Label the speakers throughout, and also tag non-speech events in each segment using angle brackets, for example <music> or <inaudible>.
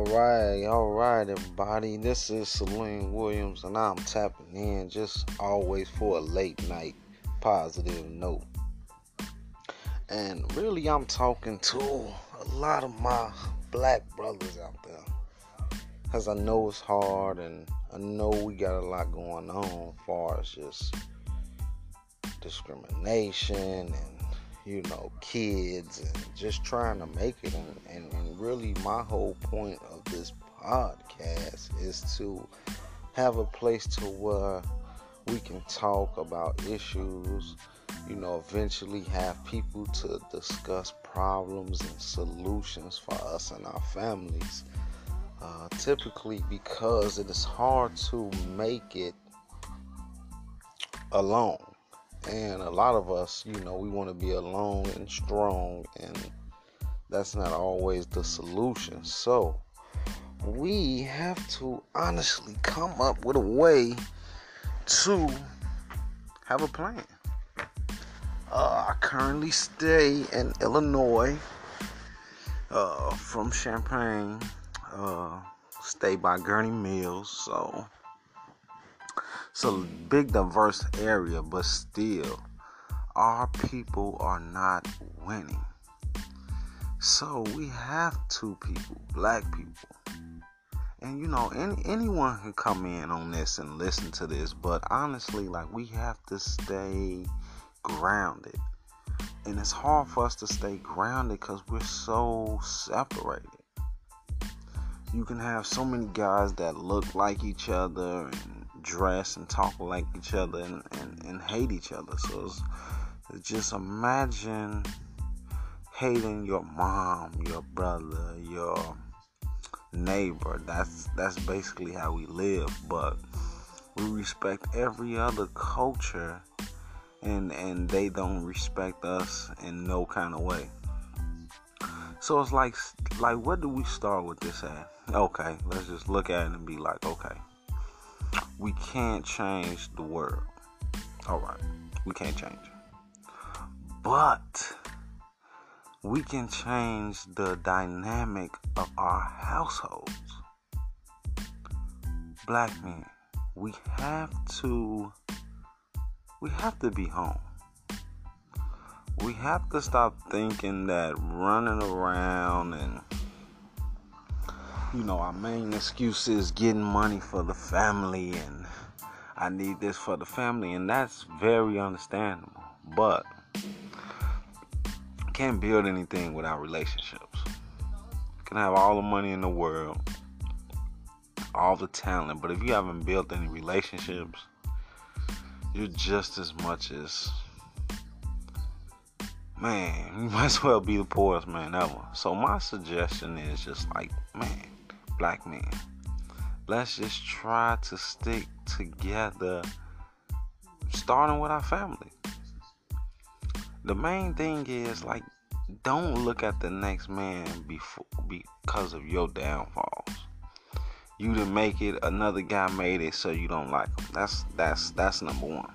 Speaker 1: All right, all right, everybody. This is Salim Williams, and I'm tapping in just always for a late night positive note. And really, I'm talking to a lot of my black brothers out there. Because I know it's hard, and I know we got a lot going on as far as just discrimination and you know, kids and just trying to make it. And, and, really, my whole point of this podcast is to have a place to where we can talk about issues, you know, eventually have people to discuss problems and solutions for us and our families. Uh, typically, because it is hard to make it alone and a lot of us, you know, we want to be alone and strong, and that's not always the solution. So, we have to honestly come up with a way to have a plan. Uh, I currently stay in Illinois uh, from Champaign, uh, stay by Gurnee Mills, so it's a big, diverse area, but still, our people are not winning. So we have two people, black people. And you know, any, anyone can come in on this and listen to this, but honestly, like we have to stay grounded. And it's hard for us to stay grounded because we're so separated. You can have so many guys that look like each other and dress and talk like each other and, and, and hate each other. So it's, it's just imagine hating your mom, your brother, your neighbor. That's that's basically how we live. But we respect every other culture and and they don't respect us in no kind of way. So it's like like what do we start with this at? Okay, let's just look at it and be like, okay we can't change the world. All right, we can't change it. But we can change the dynamic of our households. Black men, we have to we have to be home. We have to stop thinking that running around and you know, our main excuse is getting money for the family and I need this for the family, and that's very understandable. But can't build anything without relationships. You can have all the money in the world, all the talent, but if you haven't built any relationships, you're just as much as man, <laughs> you might as well be the poorest man ever. So my suggestion is just like, man, black men. Let's just try to stick together, starting with our family. The main thing is like, don't look at the next man before because of your downfalls. You didn't make it, another guy made it, so you don't like him. That's that's that's number one.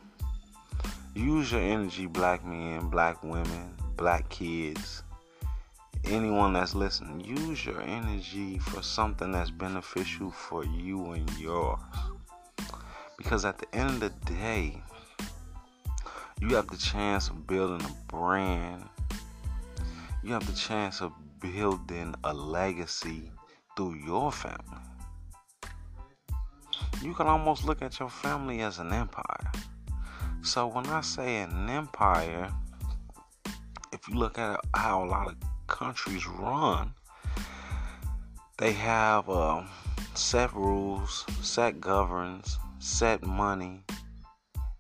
Speaker 1: Use your energy, black men, black women, black kids anyone that's listening, use your energy for something that's beneficial for you and yours. Because at the end of the day, you have the chance of building a brand. You have the chance of building a legacy through your family. You can almost look at your family as an empire. So when I say an empire, if you look at how a lot of countries run, they have uh, set rules, set governs, set money,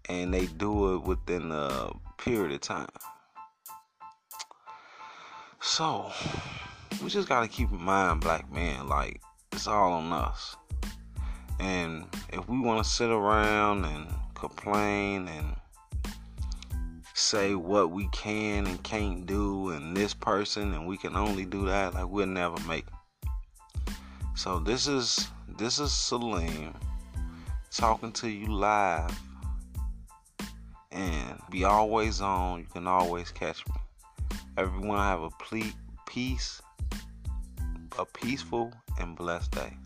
Speaker 1: and they do it within a period of time. So, we just got to keep in mind, black man, like, it's all on us. And if we want to sit around and complain and say what we can and can't do and this person and we can only do that like we'll never make so this is this is Salim talking to you live. And be always on. You can always catch me. Everyone have a ple- peace a peaceful and blessed day.